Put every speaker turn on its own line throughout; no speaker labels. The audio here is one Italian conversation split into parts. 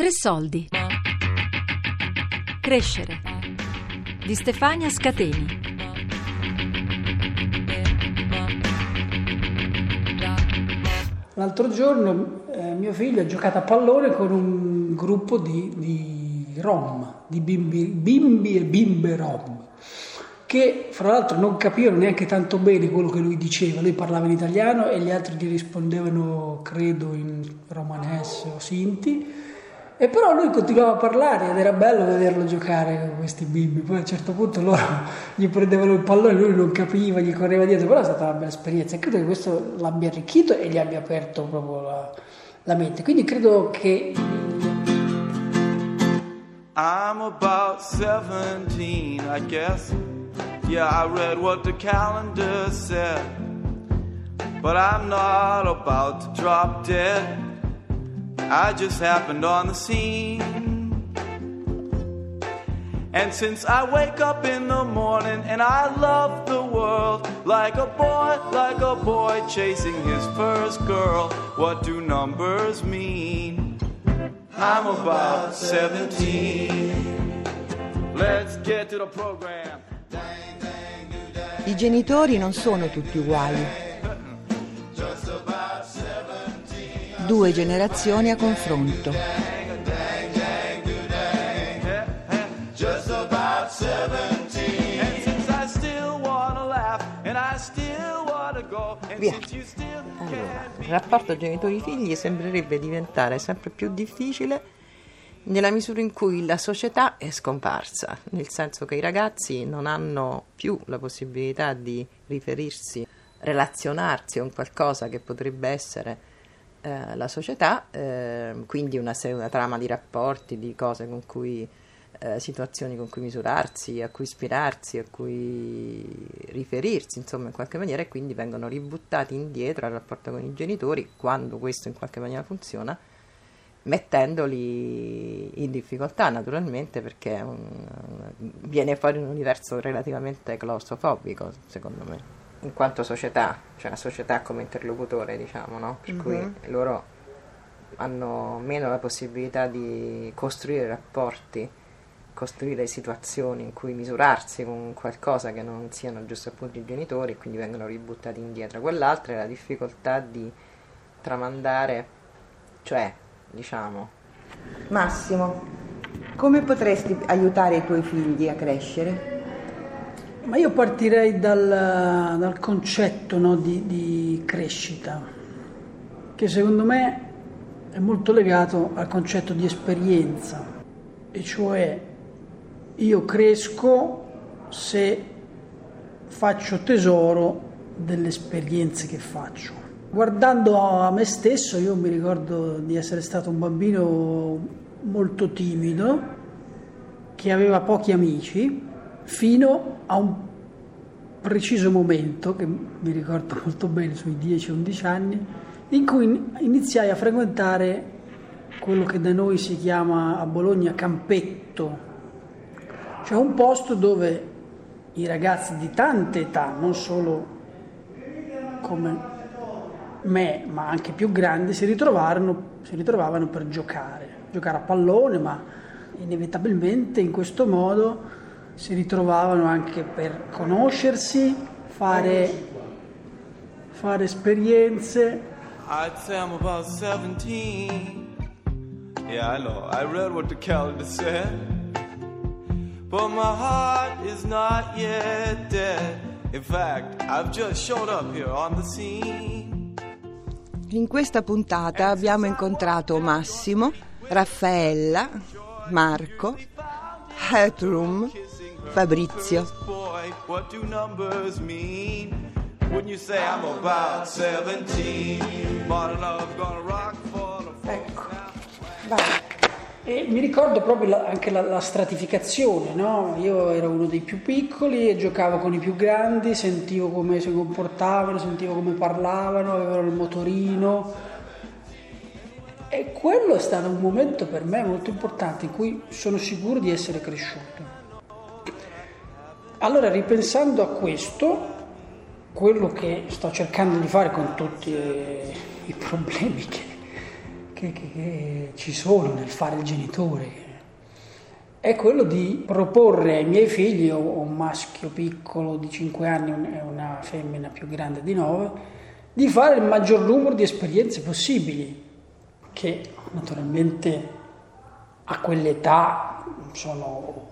Tre soldi. Crescere. Di Stefania Scateni.
L'altro giorno eh, mio figlio ha giocato a pallone con un gruppo di, di rom, di bimbi, bimbi e bimbe rom, che fra l'altro non capivano neanche tanto bene quello che lui diceva. Lui parlava in italiano e gli altri gli rispondevano, credo, in romanese o sinti e però lui continuava a parlare ed era bello vederlo giocare con questi bimbi. Poi a un certo punto loro gli prendevano il pallone, lui non capiva, gli correva dietro, però è stata una bella esperienza e credo che questo l'abbia arricchito e gli abbia aperto proprio la, la mente. Quindi credo che... I'm about 17, I guess. Yeah, I read what the calendar said. But I'm not about to drop dead. I just happened on the scene. And since I wake up in the morning and I love the world like a boy, like a boy chasing his first girl, what do numbers mean? I'm about 17. Let's get to the program.
I genitori non sono tutti uguali. Due generazioni a confronto.
Via. Allora, il rapporto genitori-figli sembrerebbe diventare sempre più difficile nella misura in cui la società è scomparsa, nel senso che i ragazzi non hanno più la possibilità di riferirsi, relazionarsi con qualcosa che potrebbe essere eh, la società, eh, quindi una, una, trama di rapporti, di cose con cui, eh, situazioni con cui misurarsi, a cui ispirarsi, a cui riferirsi, insomma, in qualche maniera, e quindi vengono ributtati indietro al rapporto con i genitori, quando questo in qualche maniera funziona, mettendoli in difficoltà naturalmente perché un, viene fuori un universo relativamente claustrofobico, secondo me in quanto società, cioè la società come interlocutore, diciamo, no? Per mm-hmm. cui loro hanno meno la possibilità di costruire rapporti, costruire situazioni in cui misurarsi con qualcosa che non siano giusto appunto i genitori, quindi vengono ributtati indietro. Quell'altra è la difficoltà di tramandare, cioè, diciamo.
Massimo, come potresti aiutare i tuoi figli a crescere?
Ma io partirei dal, dal concetto no, di, di crescita, che secondo me è molto legato al concetto di esperienza, e cioè io cresco se faccio tesoro delle esperienze che faccio. Guardando a me stesso, io mi ricordo di essere stato un bambino molto timido, che aveva pochi amici fino a un preciso momento, che mi ricordo molto bene, sui 10-11 anni, in cui iniziai a frequentare quello che da noi si chiama a Bologna campetto, cioè un posto dove i ragazzi di tante età, non solo come me, ma anche più grandi, si si ritrovavano per giocare, giocare a pallone, ma inevitabilmente in questo modo si ritrovavano anche per conoscersi, fare, fare esperienze. I'd say I'm about 17. Yeah, I know. I read what the calendar said. But my heart is not yet dead. In fact, I've just showed up here on the scene.
In questa puntata abbiamo incontrato Massimo, Raffaella, Marco, Headroom Fabrizio.
Ecco, vai. E mi ricordo proprio la, anche la, la stratificazione, no? Io ero uno dei più piccoli e giocavo con i più grandi, sentivo come si comportavano, sentivo come parlavano, avevano il motorino. E quello è stato un momento per me molto importante in cui sono sicuro di essere cresciuto. Allora, ripensando a questo, quello che sto cercando di fare con tutti i problemi che, che, che, che ci sono nel fare il genitore è quello di proporre ai miei figli, un maschio piccolo di 5 anni e una femmina più grande di 9, di fare il maggior numero di esperienze possibili, che naturalmente a quell'età sono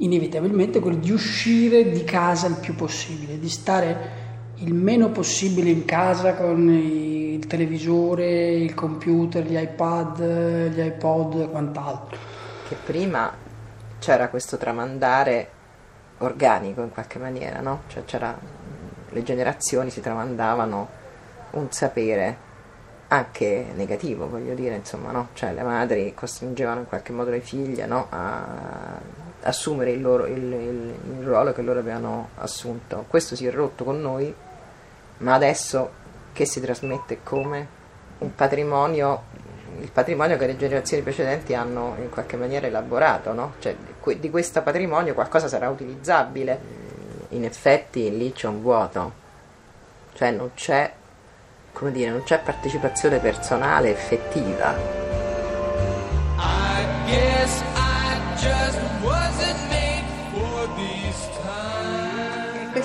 inevitabilmente quelle di uscire di casa il più possibile, di stare il meno possibile in casa con il televisore, il computer, gli iPad, gli iPod e quant'altro
che prima c'era questo tramandare organico in qualche maniera, no? Cioè c'era, le generazioni si tramandavano un sapere anche negativo, voglio dire, insomma, no? Cioè le madri costringevano in qualche modo le figlie no? a assumere il, loro, il, il, il ruolo che loro avevano assunto. Questo si è rotto con noi, ma adesso che si trasmette come un patrimonio il patrimonio che le generazioni precedenti hanno in qualche maniera elaborato, no? cioè, di questo patrimonio qualcosa sarà utilizzabile. In effetti lì c'è un vuoto, cioè non c'è, come dire, non c'è partecipazione personale effettiva. I guess I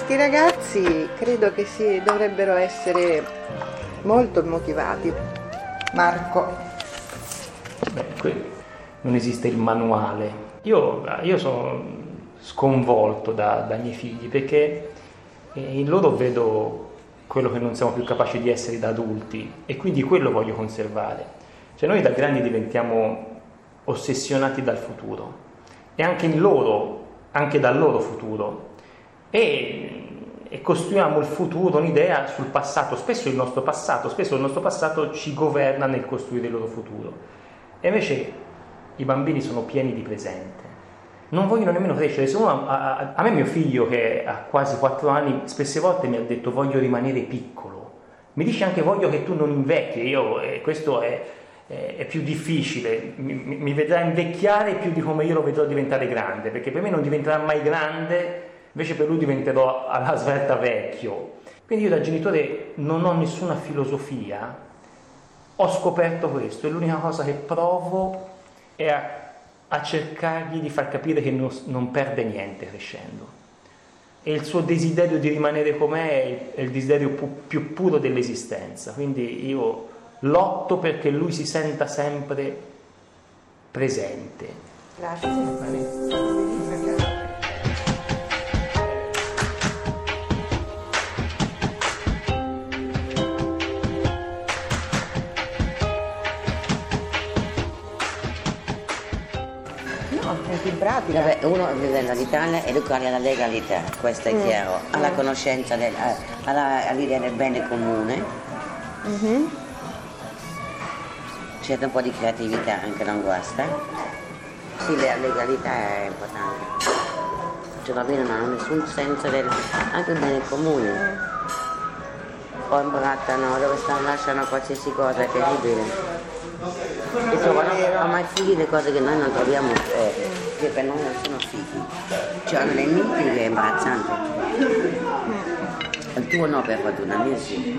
Questi ragazzi credo che si dovrebbero essere molto motivati. Marco.
Beh, non esiste il manuale. Io, io sono sconvolto da, dai miei figli perché eh, in loro vedo quello che non siamo più capaci di essere da adulti e quindi quello voglio conservare. Cioè noi da grandi diventiamo ossessionati dal futuro e anche in loro, anche dal loro futuro e, e costruiamo il futuro, un'idea sul passato, spesso il nostro passato, spesso il nostro passato ci governa nel costruire il loro futuro. E invece i bambini sono pieni di presente. Non vogliono nemmeno crescere. Uno, a, a, me mio figlio che ha quasi 4 anni spesse volte mi ha detto voglio rimanere piccolo. Mi dice anche voglio che tu non invecchi. Io, eh, questo è, è, è, più difficile. Mi, mi vedrà invecchiare più di come io lo vedrò diventare grande. Perché per me non diventerà mai grande, invece per lui diventerò alla svelta vecchio. Quindi io da genitore non ho nessuna filosofia ho scoperto questo e l'unica cosa che provo è a, a cercargli di far capire che non, non, perde niente crescendo. E il suo desiderio di rimanere com'è è, il desiderio pu, più puro dell'esistenza. Quindi io lotto perché lui si senta sempre presente.
Grazie. Pratica.
Vabbè, uno vive l'Italia, educare alla legalità, questo è mm. chiaro, alla mm. conoscenza, del, alla, all'idea del bene comune. Mm-hmm. C'è un po' di creatività, anche non guasta. Sì, la legalità è importante. Cioè va bene, ma non ha nessun senso del, anche il bene comune. Mm. Poi imbrattano, dove stanno, lasciano qualsiasi cosa, è terribile. E trovano a mai figli le cose che noi non troviamo. Eh che per noi non sono figli. C'hanno le miti che è imbarazzante. Il tuo no per fortuna, mio sì.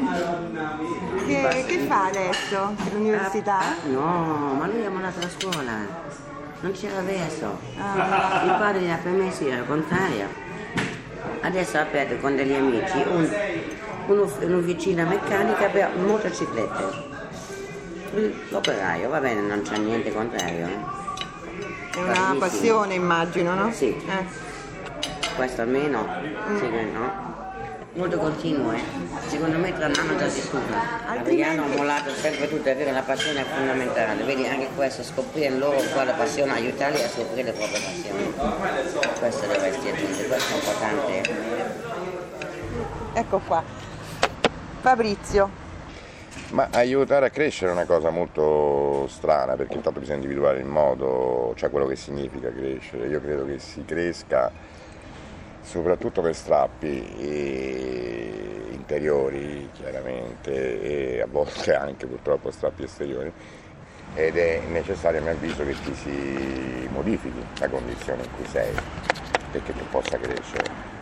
Che, che fa adesso? L'università? Ah,
no, ma lui ha mollato la scuola. Non c'era verso. Ah. Il padre gli ha permesso, era contrario. Adesso ha aperto con degli amici un, un'officina meccanica per motociclette. L'operaio, va bene, non c'è niente contrario. Eh?
È una passione immagino, no?
Sì. Eh. Questo almeno, mm. sì, no? Molto continuo, eh. Secondo me tra un anno già si studia. Adriano ha mollato sempre tutto, è vero, la passione è fondamentale. Vedi anche questo, scoprire loro quale passione, aiutarli a scoprire le proprie passioni. Questo dovresti aggiungere, questo è importante.
Ecco qua. Fabrizio.
Ma aiutare a crescere è una cosa molto strana perché intanto bisogna individuare il modo, cioè quello che significa crescere. Io credo che si cresca soprattutto per strappi interiori chiaramente e a volte anche purtroppo strappi esteriori ed è necessario a mio avviso che ti si modifichi la condizione in cui sei perché tu possa crescere.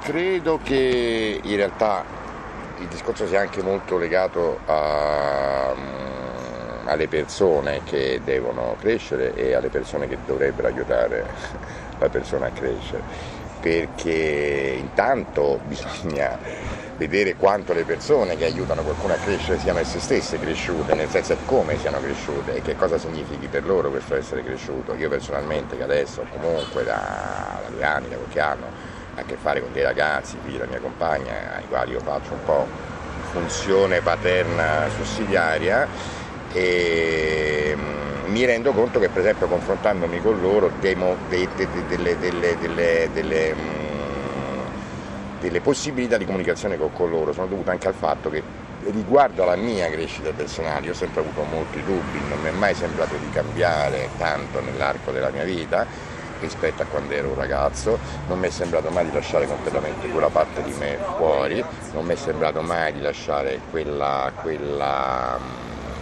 Credo che in realtà il discorso sia anche molto legato a, mm, alle persone che devono crescere e alle persone che dovrebbero aiutare la persona a crescere, perché intanto bisogna vedere quanto le persone che aiutano qualcuno a crescere siano esse stesse cresciute, nel senso come siano cresciute e che cosa significhi per loro questo essere cresciuto. Io personalmente che adesso comunque da, da due anni, da qualche anno, a che fare con dei ragazzi, figli della mia compagna, ai quali io faccio un po' funzione paterna sussidiaria e mm, mi rendo conto che per esempio confrontandomi con loro de, delle, delle, delle, delle, mm, delle, possibilità di comunicazione con, con loro sono dovute anche al fatto che riguardo alla mia crescita personale io ho sempre avuto molti dubbi, non mi è mai sembrato di cambiare tanto nell'arco della mia vita rispetto a quando ero un ragazzo, non mi è sembrato mai di lasciare completamente quella parte di me fuori, non mi è sembrato mai di lasciare quella, quella,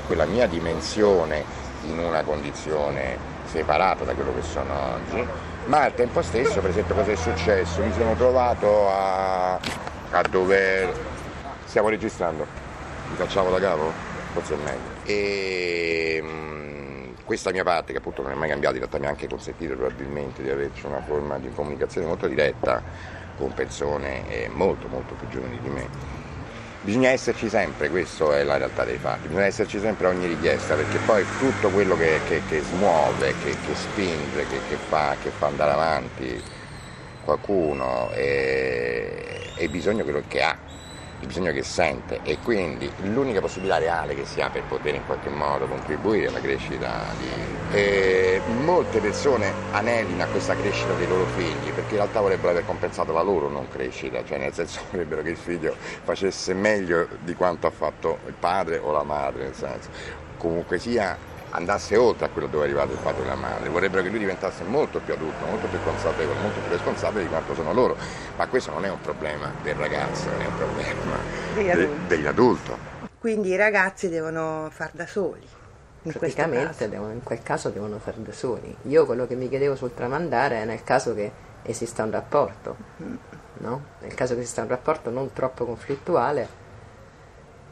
quella mia dimensione in una condizione separata da quello che sono oggi, ma al tempo stesso, per esempio, cosa è successo? Mi sono trovato a, a dover... Stiamo registrando? Mi facciamo da capo? Forse è meglio. E, questa mia parte, che appunto non è mai cambiata, in realtà mi ha anche consentito probabilmente di averci una forma di comunicazione molto diretta con persone eh, molto molto più giovani di me. Bisogna esserci sempre, questa è la realtà dei fatti, bisogna esserci sempre a ogni richiesta perché poi tutto quello che, che, che smuove, che, che spinge, che, fa, che fa andare avanti qualcuno è, è bisogno che ha bisogno che sente e quindi l'unica possibilità reale che si ha per poter in qualche modo contribuire alla crescita di... E molte persone anelino a questa crescita dei loro figli perché in realtà vorrebbero aver compensato la loro non crescita, cioè nel senso vorrebbero che il figlio facesse meglio di quanto ha fatto il padre o la madre, nel senso. Comunque sia andasse oltre a quello dove è arrivato il padre e la madre, vorrebbero che lui diventasse molto più adulto, molto più consapevole, molto più responsabile di quanto sono loro, ma questo non è un problema del ragazzo, è un problema de- dell'adulto.
Quindi i ragazzi devono far da soli.
In Praticamente devono, in quel caso devono far da soli. Io quello che mi chiedevo sul tramandare è nel caso che esista un rapporto, mm. no? nel caso che esista un rapporto non troppo conflittuale,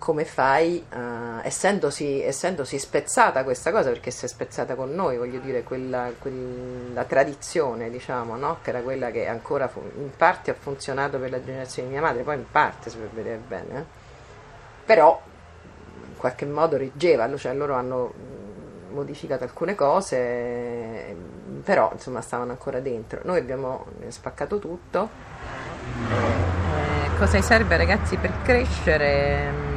come fai, uh, essendosi, essendosi, spezzata questa cosa, perché si è spezzata con noi, voglio dire, quella, quella tradizione, diciamo, no? che era quella che ancora fu, in parte ha funzionato per la generazione di mia madre, poi in parte, se per vedere bene, eh? però in qualche modo reggeva, cioè loro hanno modificato alcune cose, però insomma stavano ancora dentro. Noi abbiamo spaccato tutto. Eh, cosa serve ragazzi per crescere?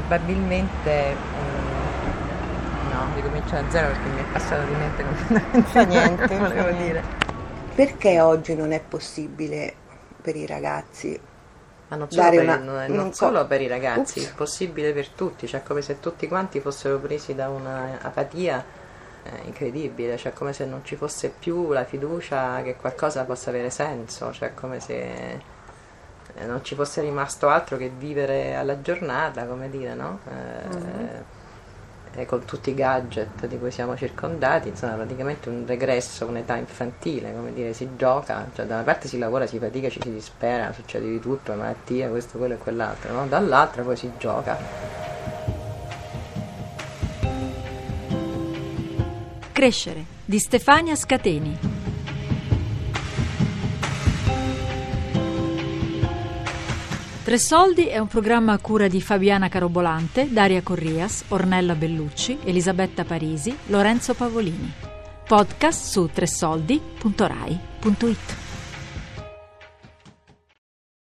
Probabilmente um, no, ricomincio da zero perché mi è passato di mente completamente
niente,
volevo dire.
Perché oggi non è possibile per i ragazzi
ma non solo, per, una, non, non solo per, i ragazzi, Ups. è possibile per tutti, cioè come se tutti quanti fossero presi da un'apatia eh, incredibile, cioè come se non ci fosse più la fiducia che qualcosa possa avere senso, cioè come se non ci fosse rimasto altro che vivere alla giornata, come dire, no? Eh, mm-hmm. e con tutti i gadget di cui siamo circondati, insomma, praticamente un regresso, un'età infantile, come dire, si gioca, cioè da una parte si lavora, si fatica, ci si dispera, succede di tutto, malattie, questo, quello e quell'altro, no? Dall'altra poi si gioca.
Crescere di Stefania Scateni. Tre Soldi è un programma a cura di Fabiana Carobolante, Daria Corrias, Ornella Bellucci, Elisabetta Parisi, Lorenzo Pavolini. Podcast su tresoldi.rai.it.